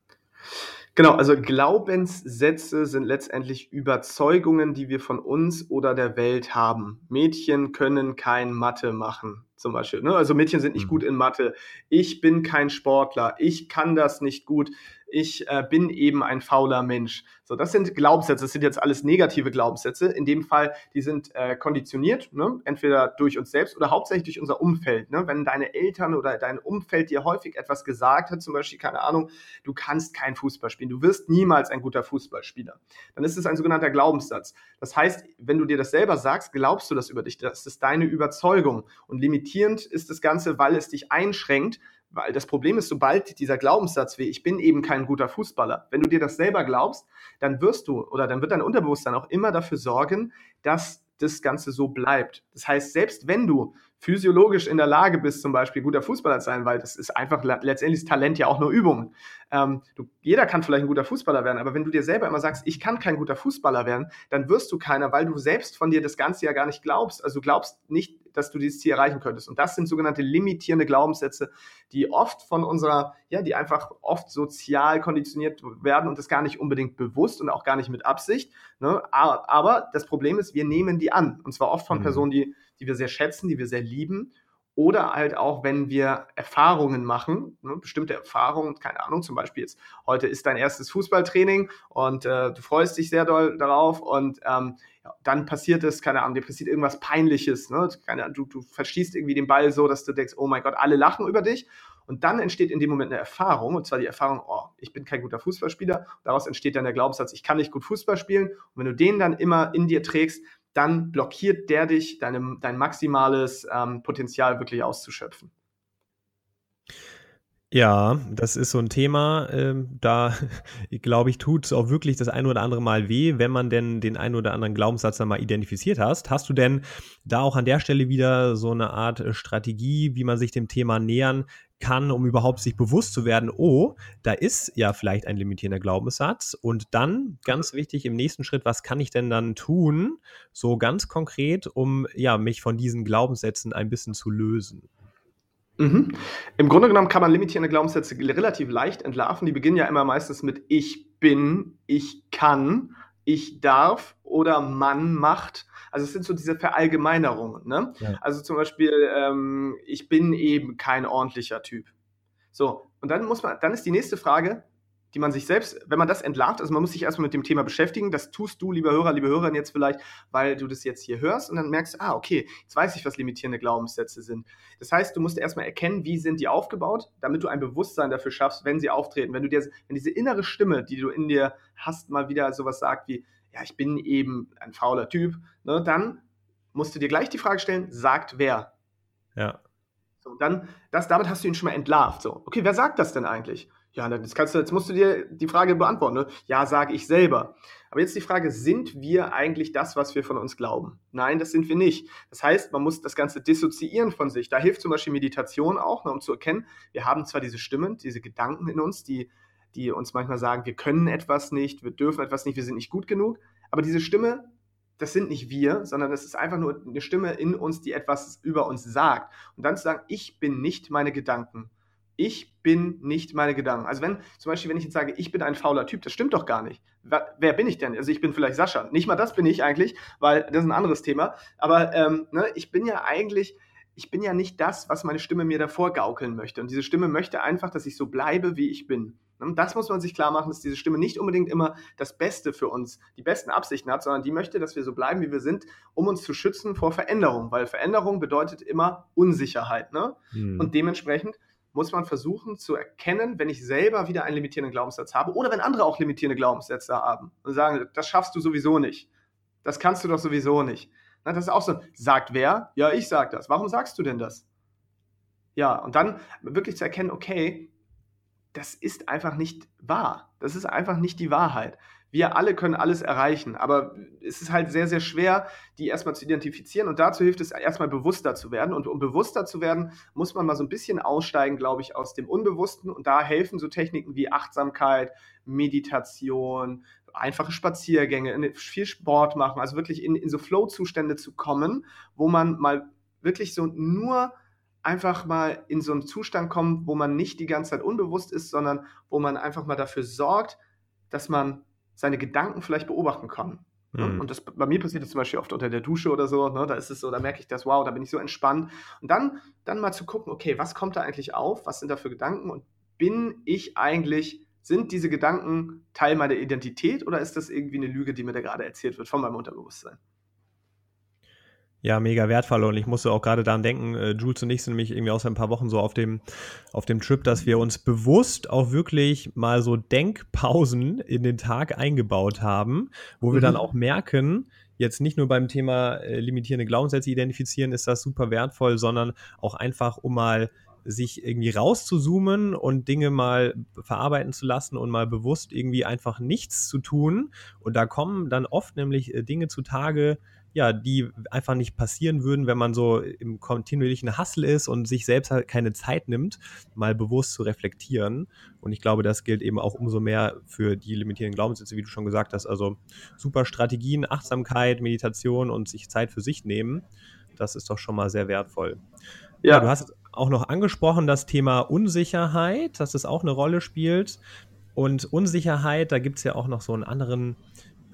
Genau, also Glaubenssätze sind letztendlich Überzeugungen, die wir von uns oder der Welt haben. Mädchen können kein Mathe machen, zum Beispiel. Ne? Also Mädchen sind nicht mhm. gut in Mathe. Ich bin kein Sportler. Ich kann das nicht gut ich äh, bin eben ein fauler Mensch. So, das sind Glaubenssätze, das sind jetzt alles negative Glaubenssätze. In dem Fall, die sind äh, konditioniert, ne? entweder durch uns selbst oder hauptsächlich durch unser Umfeld. Ne? Wenn deine Eltern oder dein Umfeld dir häufig etwas gesagt hat, zum Beispiel, keine Ahnung, du kannst kein Fußball spielen, du wirst niemals ein guter Fußballspieler, dann ist es ein sogenannter Glaubenssatz. Das heißt, wenn du dir das selber sagst, glaubst du das über dich, das ist deine Überzeugung. Und limitierend ist das Ganze, weil es dich einschränkt, weil das Problem ist, sobald dieser Glaubenssatz wie ich bin eben kein guter Fußballer, wenn du dir das selber glaubst, dann wirst du oder dann wird dein Unterbewusstsein auch immer dafür sorgen, dass das Ganze so bleibt. Das heißt, selbst wenn du physiologisch in der Lage bist, zum Beispiel guter Fußballer zu sein, weil das ist einfach letztendlich das Talent ja auch nur Übung. Ähm, du, jeder kann vielleicht ein guter Fußballer werden, aber wenn du dir selber immer sagst, ich kann kein guter Fußballer werden, dann wirst du keiner, weil du selbst von dir das Ganze ja gar nicht glaubst. Also du glaubst nicht, dass du dieses Ziel erreichen könntest. Und das sind sogenannte limitierende Glaubenssätze, die oft von unserer, ja, die einfach oft sozial konditioniert werden und das gar nicht unbedingt bewusst und auch gar nicht mit Absicht. Ne? Aber das Problem ist, wir nehmen die an. Und zwar oft von mhm. Personen, die die wir sehr schätzen, die wir sehr lieben. Oder halt auch, wenn wir Erfahrungen machen, ne, bestimmte Erfahrungen, keine Ahnung, zum Beispiel jetzt, heute ist dein erstes Fußballtraining und äh, du freust dich sehr doll darauf und ähm, ja, dann passiert es, keine Ahnung, dir passiert irgendwas Peinliches, ne? keine, du, du verschießt irgendwie den Ball so, dass du denkst, oh mein Gott, alle lachen über dich und dann entsteht in dem Moment eine Erfahrung, und zwar die Erfahrung, oh, ich bin kein guter Fußballspieler. Daraus entsteht dann der Glaubenssatz, ich kann nicht gut Fußball spielen. Und wenn du den dann immer in dir trägst, dann blockiert der dich, deine, dein maximales ähm, Potenzial wirklich auszuschöpfen. Ja, das ist so ein Thema, ähm, da glaube ich, tut es auch wirklich das ein oder andere Mal weh, wenn man denn den ein oder anderen Glaubenssatz dann mal identifiziert hast. Hast du denn da auch an der Stelle wieder so eine Art äh, Strategie, wie man sich dem Thema nähern kann, um überhaupt sich bewusst zu werden, oh, da ist ja vielleicht ein limitierender Glaubenssatz. Und dann, ganz wichtig, im nächsten Schritt, was kann ich denn dann tun, so ganz konkret, um ja, mich von diesen Glaubenssätzen ein bisschen zu lösen? Mhm. Im Grunde genommen kann man limitierende Glaubenssätze relativ leicht entlarven. Die beginnen ja immer meistens mit ich bin, ich kann, ich darf oder man macht. Also es sind so diese Verallgemeinerungen. Ne? Ja. Also zum Beispiel, ähm, ich bin eben kein ordentlicher Typ. So, und dann muss man, dann ist die nächste Frage, die man sich selbst, wenn man das entlarvt, also man muss sich erstmal mit dem Thema beschäftigen, das tust du, lieber Hörer, liebe Hörerin, jetzt vielleicht, weil du das jetzt hier hörst und dann merkst, ah, okay, jetzt weiß ich, was limitierende Glaubenssätze sind. Das heißt, du musst erstmal erkennen, wie sind die aufgebaut, damit du ein Bewusstsein dafür schaffst, wenn sie auftreten. Wenn du dir, wenn diese innere Stimme, die du in dir hast, mal wieder sowas sagt wie, ja, ich bin eben ein fauler Typ, ne, dann musst du dir gleich die Frage stellen, sagt wer? Ja. So, dann, das, damit hast du ihn schon mal entlarvt. So, okay, wer sagt das denn eigentlich? Ja, das kannst du, jetzt musst du dir die Frage beantworten. Ne? Ja, sage ich selber. Aber jetzt die Frage, sind wir eigentlich das, was wir von uns glauben? Nein, das sind wir nicht. Das heißt, man muss das Ganze dissoziieren von sich. Da hilft zum Beispiel Meditation auch, ne, um zu erkennen, wir haben zwar diese Stimmen, diese Gedanken in uns, die, die uns manchmal sagen, wir können etwas nicht, wir dürfen etwas nicht, wir sind nicht gut genug. Aber diese Stimme, das sind nicht wir, sondern das ist einfach nur eine Stimme in uns, die etwas über uns sagt. Und dann zu sagen, ich bin nicht meine Gedanken ich bin nicht meine Gedanken. Also wenn, zum Beispiel, wenn ich jetzt sage, ich bin ein fauler Typ, das stimmt doch gar nicht. Wer, wer, bin ich denn? Also ich bin vielleicht Sascha. Nicht mal das bin ich eigentlich, weil das ist ein anderes Thema. Aber ähm, ne, ich bin ja eigentlich, ich bin ja nicht das, was meine Stimme mir davor gaukeln möchte. Und diese Stimme möchte einfach, dass ich so bleibe, wie ich bin. Und das muss man sich klar machen, dass diese Stimme nicht unbedingt immer das Beste für uns, die besten Absichten hat, sondern die möchte, dass wir so bleiben, wie wir sind, um uns zu schützen vor Veränderung. Weil Veränderung bedeutet immer Unsicherheit. Ne? Hm. Und dementsprechend muss man versuchen zu erkennen, wenn ich selber wieder einen limitierenden Glaubenssatz habe oder wenn andere auch limitierende Glaubenssätze haben und sagen, das schaffst du sowieso nicht. Das kannst du doch sowieso nicht. Na, das ist auch so, sagt wer? Ja, ich sag das. Warum sagst du denn das? Ja, und dann wirklich zu erkennen, okay, das ist einfach nicht wahr. Das ist einfach nicht die Wahrheit wir alle können alles erreichen, aber es ist halt sehr, sehr schwer, die erstmal zu identifizieren. Und dazu hilft es erstmal bewusster zu werden. Und um bewusster zu werden, muss man mal so ein bisschen aussteigen, glaube ich, aus dem Unbewussten. Und da helfen so Techniken wie Achtsamkeit, Meditation, einfache Spaziergänge, viel Sport machen, also wirklich in, in so Flow-Zustände zu kommen, wo man mal wirklich so nur einfach mal in so einen Zustand kommt, wo man nicht die ganze Zeit unbewusst ist, sondern wo man einfach mal dafür sorgt, dass man seine Gedanken vielleicht beobachten kann. Mhm. Und das, bei mir passiert das zum Beispiel oft unter der Dusche oder so. Ne? Da ist es so, da merke ich das, wow, da bin ich so entspannt. Und dann, dann mal zu gucken, okay, was kommt da eigentlich auf? Was sind da für Gedanken? Und bin ich eigentlich, sind diese Gedanken Teil meiner Identität oder ist das irgendwie eine Lüge, die mir da gerade erzählt wird von meinem Unterbewusstsein? Ja, mega wertvoll und ich musste auch gerade daran denken, äh, Jules und ich sind nämlich irgendwie aus ein paar Wochen so auf dem, auf dem Trip, dass wir uns bewusst auch wirklich mal so Denkpausen in den Tag eingebaut haben, wo wir mhm. dann auch merken, jetzt nicht nur beim Thema äh, limitierende Glaubenssätze identifizieren ist das super wertvoll, sondern auch einfach, um mal sich irgendwie rauszuzoomen und Dinge mal verarbeiten zu lassen und mal bewusst irgendwie einfach nichts zu tun. Und da kommen dann oft nämlich äh, Dinge zutage, ja, die einfach nicht passieren würden, wenn man so im kontinuierlichen Hustle ist und sich selbst halt keine Zeit nimmt, mal bewusst zu reflektieren. Und ich glaube, das gilt eben auch umso mehr für die limitierenden Glaubenssätze, wie du schon gesagt hast. Also super Strategien, Achtsamkeit, Meditation und sich Zeit für sich nehmen. Das ist doch schon mal sehr wertvoll. Ja, ja du hast auch noch angesprochen das Thema Unsicherheit, dass es auch eine Rolle spielt. Und Unsicherheit, da gibt es ja auch noch so einen anderen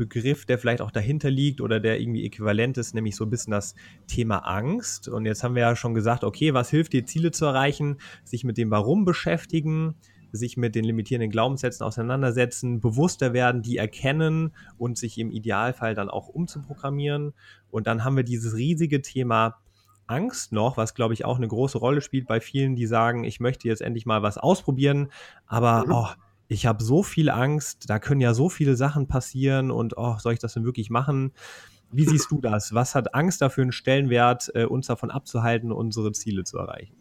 Begriff, der vielleicht auch dahinter liegt oder der irgendwie äquivalent ist, nämlich so ein bisschen das Thema Angst. Und jetzt haben wir ja schon gesagt, okay, was hilft dir, Ziele zu erreichen? Sich mit dem Warum beschäftigen, sich mit den limitierenden Glaubenssätzen auseinandersetzen, bewusster werden, die erkennen und sich im Idealfall dann auch umzuprogrammieren. Und dann haben wir dieses riesige Thema Angst noch, was glaube ich auch eine große Rolle spielt bei vielen, die sagen, ich möchte jetzt endlich mal was ausprobieren, aber mhm. oh, ich habe so viel Angst, da können ja so viele Sachen passieren und oh, soll ich das denn wirklich machen? Wie siehst du das? Was hat Angst dafür einen Stellenwert, äh, uns davon abzuhalten, unsere Ziele zu erreichen?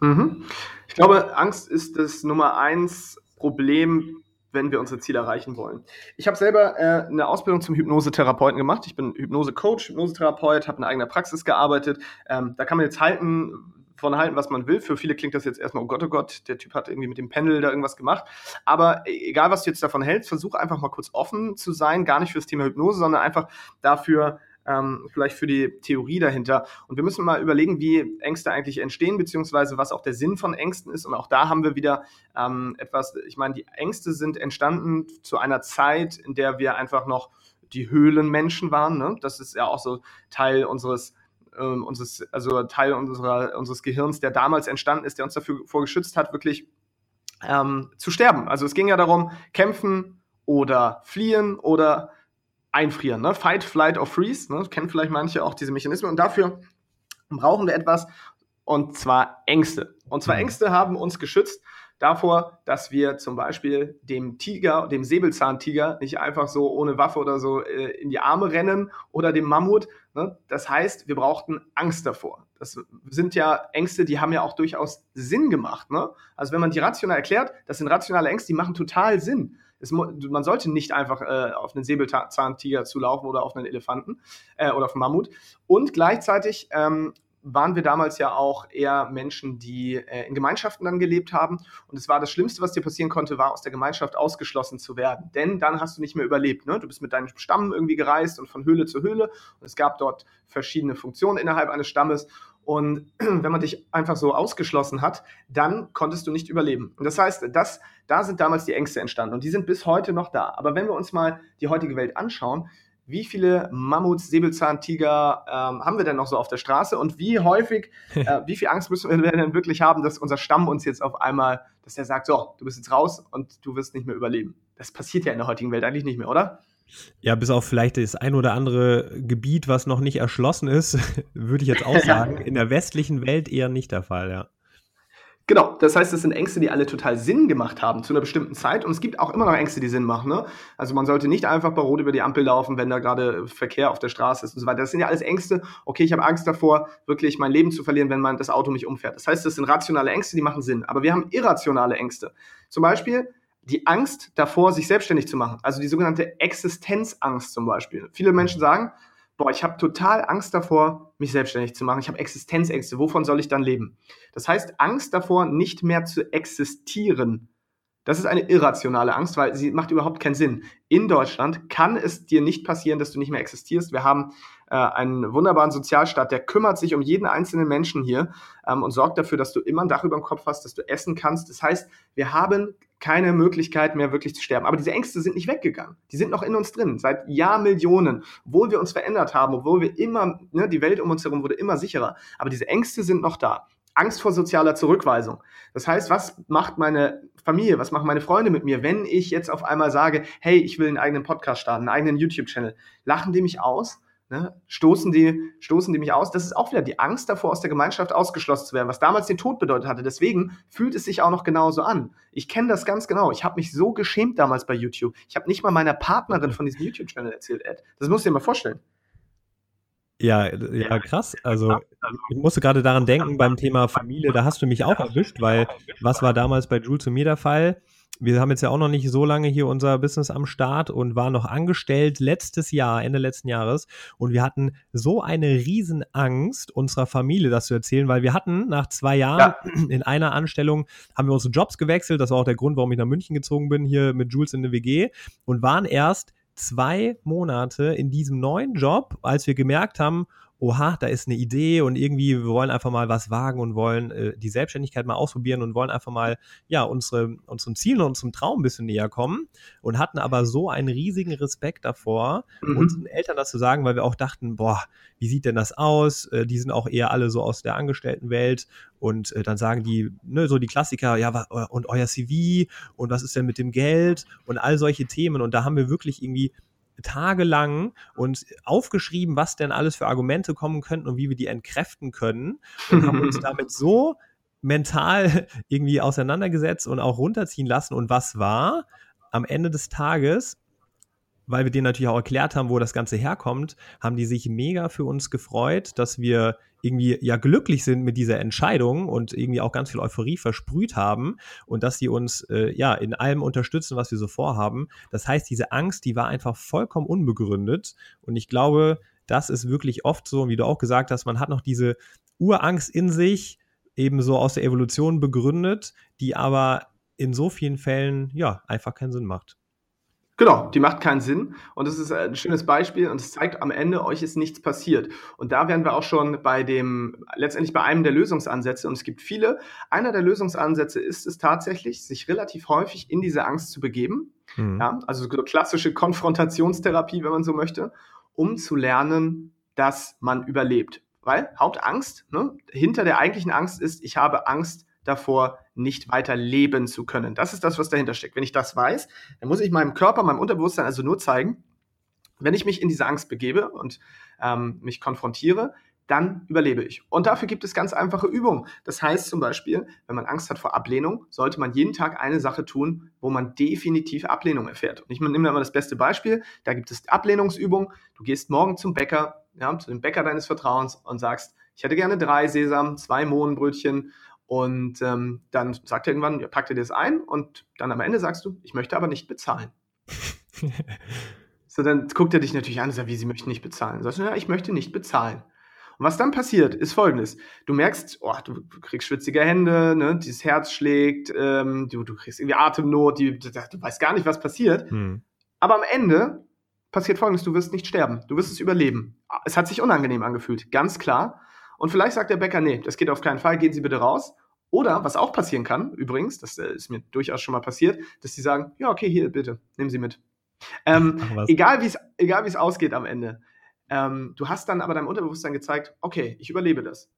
Mhm. Ich glaube, Angst ist das Nummer eins Problem, wenn wir unsere Ziele erreichen wollen. Ich habe selber äh, eine Ausbildung zum Hypnosetherapeuten gemacht. Ich bin Hypnose-Coach, Hypnosetherapeut, habe in eigener Praxis gearbeitet. Ähm, da kann man jetzt halten, von halten, was man will. Für viele klingt das jetzt erstmal, oh Gott, oh Gott, der Typ hat irgendwie mit dem Pendel da irgendwas gemacht. Aber egal, was du jetzt davon hältst, versuch einfach mal kurz offen zu sein, gar nicht für das Thema Hypnose, sondern einfach dafür, ähm, vielleicht für die Theorie dahinter. Und wir müssen mal überlegen, wie Ängste eigentlich entstehen, beziehungsweise was auch der Sinn von Ängsten ist. Und auch da haben wir wieder ähm, etwas, ich meine, die Ängste sind entstanden zu einer Zeit, in der wir einfach noch die Höhlenmenschen waren. Ne? Das ist ja auch so Teil unseres ähm, unseres, also Teil unserer, unseres Gehirns, der damals entstanden ist, der uns dafür vorgeschützt hat, wirklich ähm, zu sterben. Also es ging ja darum, kämpfen oder fliehen oder einfrieren. Ne? Fight, Flight or Freeze. Ne? Kennen vielleicht manche auch diese Mechanismen. Und dafür brauchen wir etwas, und zwar Ängste. Und zwar mhm. Ängste haben uns geschützt davor, dass wir zum Beispiel dem Tiger, dem Säbelzahntiger, nicht einfach so ohne Waffe oder so äh, in die Arme rennen oder dem Mammut. Ne? Das heißt, wir brauchten Angst davor. Das sind ja Ängste, die haben ja auch durchaus Sinn gemacht. Ne? Also wenn man die rational erklärt, das sind rationale Ängste, die machen total Sinn. Es, man sollte nicht einfach äh, auf einen Säbelzahntiger zulaufen oder auf einen Elefanten äh, oder auf einen Mammut. Und gleichzeitig ähm, waren wir damals ja auch eher Menschen, die äh, in Gemeinschaften dann gelebt haben. Und es war das Schlimmste, was dir passieren konnte, war aus der Gemeinschaft ausgeschlossen zu werden. Denn dann hast du nicht mehr überlebt. Ne? Du bist mit deinem Stamm irgendwie gereist und von Höhle zu Höhle. Und es gab dort verschiedene Funktionen innerhalb eines Stammes. Und wenn man dich einfach so ausgeschlossen hat, dann konntest du nicht überleben. Und das heißt, das, da sind damals die Ängste entstanden und die sind bis heute noch da. Aber wenn wir uns mal die heutige Welt anschauen, wie viele Mammuts, Säbelzahntiger ähm, haben wir denn noch so auf der Straße und wie häufig, äh, wie viel Angst müssen wir denn wirklich haben, dass unser Stamm uns jetzt auf einmal, dass der sagt, so, du bist jetzt raus und du wirst nicht mehr überleben. Das passiert ja in der heutigen Welt eigentlich nicht mehr, oder? Ja, bis auf vielleicht das ein oder andere Gebiet, was noch nicht erschlossen ist, würde ich jetzt auch sagen. In der westlichen Welt eher nicht der Fall, ja. Genau, das heißt, es sind Ängste, die alle total Sinn gemacht haben zu einer bestimmten Zeit. Und es gibt auch immer noch Ängste, die Sinn machen. Ne? Also man sollte nicht einfach bei Rot über die Ampel laufen, wenn da gerade Verkehr auf der Straße ist und so weiter. Das sind ja alles Ängste. Okay, ich habe Angst davor, wirklich mein Leben zu verlieren, wenn man das Auto mich umfährt. Das heißt, das sind rationale Ängste, die machen Sinn. Aber wir haben irrationale Ängste. Zum Beispiel die Angst davor, sich selbstständig zu machen. Also die sogenannte Existenzangst zum Beispiel. Viele Menschen sagen, boah, ich habe total Angst davor, mich selbstständig zu machen. Ich habe Existenzängste. Wovon soll ich dann leben? Das heißt, Angst davor, nicht mehr zu existieren. Das ist eine irrationale Angst, weil sie macht überhaupt keinen Sinn. In Deutschland kann es dir nicht passieren, dass du nicht mehr existierst. Wir haben äh, einen wunderbaren Sozialstaat, der kümmert sich um jeden einzelnen Menschen hier ähm, und sorgt dafür, dass du immer ein Dach über dem Kopf hast, dass du essen kannst. Das heißt, wir haben keine Möglichkeit mehr wirklich zu sterben. Aber diese Ängste sind nicht weggegangen. Die sind noch in uns drin, seit Jahrmillionen, obwohl wir uns verändert haben, obwohl wir immer, ne, die Welt um uns herum wurde immer sicherer. Aber diese Ängste sind noch da. Angst vor sozialer Zurückweisung. Das heißt, was macht meine Familie, was machen meine Freunde mit mir, wenn ich jetzt auf einmal sage, hey, ich will einen eigenen Podcast starten, einen eigenen YouTube-Channel? Lachen die mich aus? Ne? Stoßen, die, stoßen die mich aus? Das ist auch wieder die Angst davor, aus der Gemeinschaft ausgeschlossen zu werden, was damals den Tod bedeutet hatte. Deswegen fühlt es sich auch noch genauso an. Ich kenne das ganz genau. Ich habe mich so geschämt damals bei YouTube. Ich habe nicht mal meiner Partnerin von diesem YouTube-Channel erzählt, Ed. Das musst du dir mal vorstellen. Ja, ja, krass. Also ich musste gerade daran denken beim Thema Familie, da hast du mich auch erwischt, weil was war damals bei Jules und mir der Fall? Wir haben jetzt ja auch noch nicht so lange hier unser Business am Start und waren noch angestellt letztes Jahr, Ende letzten Jahres. Und wir hatten so eine Riesenangst unserer Familie, das zu erzählen, weil wir hatten nach zwei Jahren ja. in einer Anstellung, haben wir unsere Jobs gewechselt. Das war auch der Grund, warum ich nach München gezogen bin, hier mit Jules in der WG und waren erst zwei Monate in diesem neuen Job, als wir gemerkt haben, oha, da ist eine Idee und irgendwie, wir wollen einfach mal was wagen und wollen äh, die Selbstständigkeit mal ausprobieren und wollen einfach mal, ja, unsere, unseren Zielen und unserem Traum ein bisschen näher kommen und hatten aber so einen riesigen Respekt davor, mhm. unseren Eltern das zu sagen, weil wir auch dachten, boah, wie sieht denn das aus? Äh, die sind auch eher alle so aus der Angestelltenwelt und äh, dann sagen die, ne, so die Klassiker, ja, und euer CV und was ist denn mit dem Geld und all solche Themen und da haben wir wirklich irgendwie tagelang und aufgeschrieben, was denn alles für Argumente kommen könnten und wie wir die entkräften können und haben uns damit so mental irgendwie auseinandergesetzt und auch runterziehen lassen. Und was war? Am Ende des Tages weil wir denen natürlich auch erklärt haben, wo das Ganze herkommt, haben die sich mega für uns gefreut, dass wir irgendwie ja glücklich sind mit dieser Entscheidung und irgendwie auch ganz viel Euphorie versprüht haben und dass sie uns äh, ja in allem unterstützen, was wir so vorhaben. Das heißt, diese Angst, die war einfach vollkommen unbegründet und ich glaube, das ist wirklich oft so, wie du auch gesagt hast, man hat noch diese Urangst in sich, eben so aus der Evolution begründet, die aber in so vielen Fällen ja einfach keinen Sinn macht. Genau, die macht keinen Sinn. Und das ist ein schönes Beispiel und es zeigt am Ende, euch ist nichts passiert. Und da wären wir auch schon bei dem, letztendlich bei einem der Lösungsansätze. Und es gibt viele. Einer der Lösungsansätze ist es tatsächlich, sich relativ häufig in diese Angst zu begeben. Mhm. Ja, also so klassische Konfrontationstherapie, wenn man so möchte, um zu lernen, dass man überlebt. Weil Hauptangst, ne, hinter der eigentlichen Angst ist, ich habe Angst davor, nicht weiter leben zu können. Das ist das, was dahinter steckt. Wenn ich das weiß, dann muss ich meinem Körper, meinem Unterbewusstsein also nur zeigen, wenn ich mich in diese Angst begebe und ähm, mich konfrontiere, dann überlebe ich. Und dafür gibt es ganz einfache Übungen. Das heißt zum Beispiel, wenn man Angst hat vor Ablehnung, sollte man jeden Tag eine Sache tun, wo man definitiv Ablehnung erfährt. Und ich nehme da mal das beste Beispiel. Da gibt es Ablehnungsübungen. Du gehst morgen zum Bäcker, ja, zu dem Bäcker deines Vertrauens und sagst, ich hätte gerne drei Sesam, zwei Mohnbrötchen und ähm, dann sagt er irgendwann, ja, packt er das ein und dann am Ende sagst du, ich möchte aber nicht bezahlen. so, dann guckt er dich natürlich an und sagt, wie, Sie möchten nicht bezahlen. Sagst du, ja, ich möchte nicht bezahlen. Und was dann passiert, ist folgendes. Du merkst, oh, du kriegst schwitzige Hände, ne, dieses Herz schlägt, ähm, du, du kriegst irgendwie Atemnot, die, du, du weißt gar nicht, was passiert. Hm. Aber am Ende passiert folgendes, du wirst nicht sterben, du wirst es überleben. Es hat sich unangenehm angefühlt, ganz klar. Und vielleicht sagt der Bäcker, nee, das geht auf keinen Fall, gehen Sie bitte raus. Oder was auch passieren kann, übrigens, das äh, ist mir durchaus schon mal passiert, dass die sagen, ja, okay, hier, bitte, nehmen Sie mit. Ähm, egal wie es egal es ausgeht am Ende. Ähm, du hast dann aber deinem Unterbewusstsein gezeigt, okay, ich überlebe das.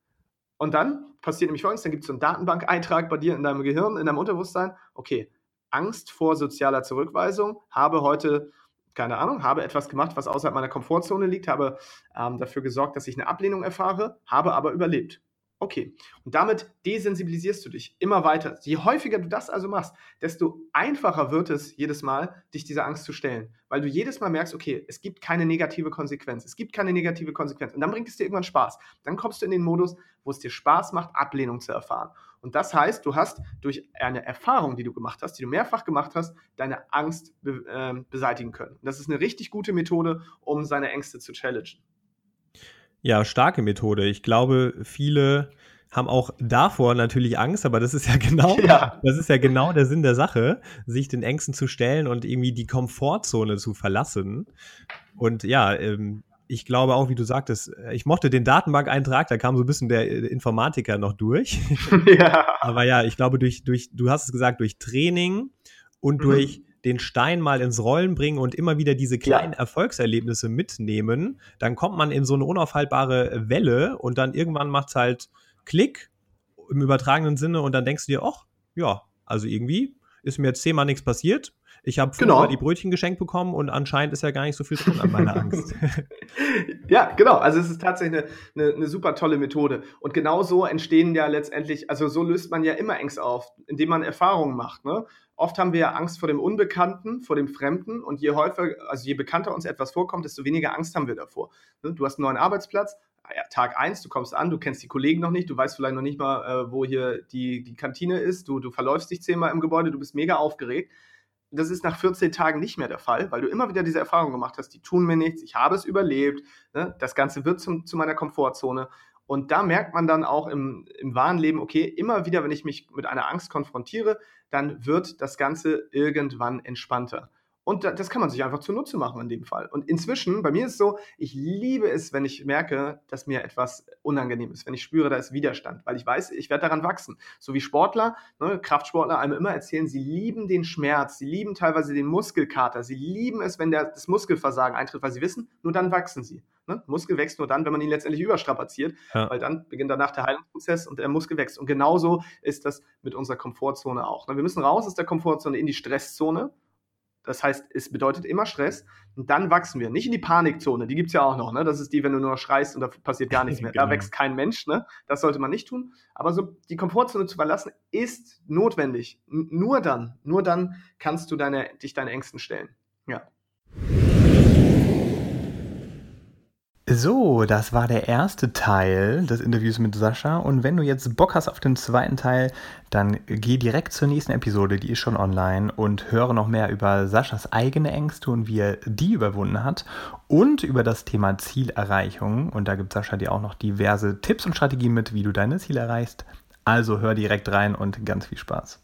Und dann passiert nämlich folgendes, dann gibt es so einen Datenbankeintrag bei dir in deinem Gehirn, in deinem Unterbewusstsein, okay, Angst vor sozialer Zurückweisung, habe heute, keine Ahnung, habe etwas gemacht, was außerhalb meiner Komfortzone liegt, habe ähm, dafür gesorgt, dass ich eine Ablehnung erfahre, habe aber überlebt. Okay. Und damit desensibilisierst du dich immer weiter. Je häufiger du das also machst, desto einfacher wird es jedes Mal, dich dieser Angst zu stellen. Weil du jedes Mal merkst, okay, es gibt keine negative Konsequenz. Es gibt keine negative Konsequenz. Und dann bringt es dir irgendwann Spaß. Dann kommst du in den Modus, wo es dir Spaß macht, Ablehnung zu erfahren. Und das heißt, du hast durch eine Erfahrung, die du gemacht hast, die du mehrfach gemacht hast, deine Angst be äh, beseitigen können. Und das ist eine richtig gute Methode, um seine Ängste zu challengen. Ja, starke Methode. Ich glaube, viele haben auch davor natürlich Angst, aber das ist ja genau, ja. das ist ja genau der Sinn der Sache, sich den Ängsten zu stellen und irgendwie die Komfortzone zu verlassen. Und ja, ähm, ich glaube auch, wie du sagtest, ich mochte den Datenbankeintrag, da kam so ein bisschen der äh, Informatiker noch durch. Ja. aber ja, ich glaube, durch, durch, du hast es gesagt, durch Training und mhm. durch den Stein mal ins Rollen bringen und immer wieder diese kleinen ja. Erfolgserlebnisse mitnehmen, dann kommt man in so eine unaufhaltbare Welle und dann irgendwann macht es halt Klick im übertragenen Sinne und dann denkst du dir, ach, ja, also irgendwie ist mir jetzt zehnmal nichts passiert. Ich habe genau. die Brötchen geschenkt bekommen und anscheinend ist ja gar nicht so viel drin an meiner Angst. ja, genau. Also es ist tatsächlich eine, eine, eine, super tolle Methode. Und genau so entstehen ja letztendlich, also so löst man ja immer Ängste auf, indem man Erfahrungen macht. Ne? Oft haben wir ja Angst vor dem Unbekannten, vor dem Fremden und je häufiger, also je bekannter uns etwas vorkommt, desto weniger Angst haben wir davor. Ne? Du hast einen neuen Arbeitsplatz, ja, Tag eins, du kommst an, du kennst die Kollegen noch nicht, du weißt vielleicht noch nicht mal, äh, wo hier die, die Kantine ist, du, du verläufst dich zehnmal im Gebäude, du bist mega aufgeregt das ist nach 14 Tagen nicht mehr der Fall, weil du immer wieder diese Erfahrung gemacht hast, die tun mir nichts, ich habe es überlebt, ne? das Ganze wird zum, zu meiner Komfortzone. Und da merkt man dann auch im, im wahren Leben, okay, immer wieder, wenn ich mich mit einer Angst konfrontiere, dann wird das Ganze irgendwann entspannter. Und das kann man sich einfach zunutze machen in dem Fall. Und inzwischen, bei mir ist es so, ich liebe es, wenn ich merke, dass mir etwas unangenehm ist, wenn ich spüre, da ist Widerstand, weil ich weiß, ich werde daran wachsen. So wie Sportler, ne, Kraftsportler einem immer erzählen, sie lieben den Schmerz, sie lieben teilweise den Muskelkater, sie lieben es, wenn der, das Muskelversagen eintritt, weil sie wissen, nur dann wachsen sie. Ne? Muskel wächst nur dann, wenn man ihn letztendlich überstrapaziert, ja. weil dann beginnt danach der Heilungsprozess und der Muskel wächst. Und genauso ist das mit unserer Komfortzone auch. Ne? Wir müssen raus aus der Komfortzone in die Stresszone das heißt, es bedeutet immer Stress und dann wachsen wir. Nicht in die Panikzone, die gibt es ja auch noch. Ne? Das ist die, wenn du nur schreist und da passiert gar nichts mehr. genau. Da wächst kein Mensch. Ne? Das sollte man nicht tun. Aber so die Komfortzone zu verlassen ist notwendig. N nur dann, nur dann kannst du deine, dich deinen Ängsten stellen. Ja. So, das war der erste Teil des Interviews mit Sascha. Und wenn du jetzt Bock hast auf den zweiten Teil, dann geh direkt zur nächsten Episode, die ist schon online, und höre noch mehr über Saschas eigene Ängste und wie er die überwunden hat und über das Thema Zielerreichung. Und da gibt Sascha dir auch noch diverse Tipps und Strategien mit, wie du deine Ziele erreichst. Also hör direkt rein und ganz viel Spaß.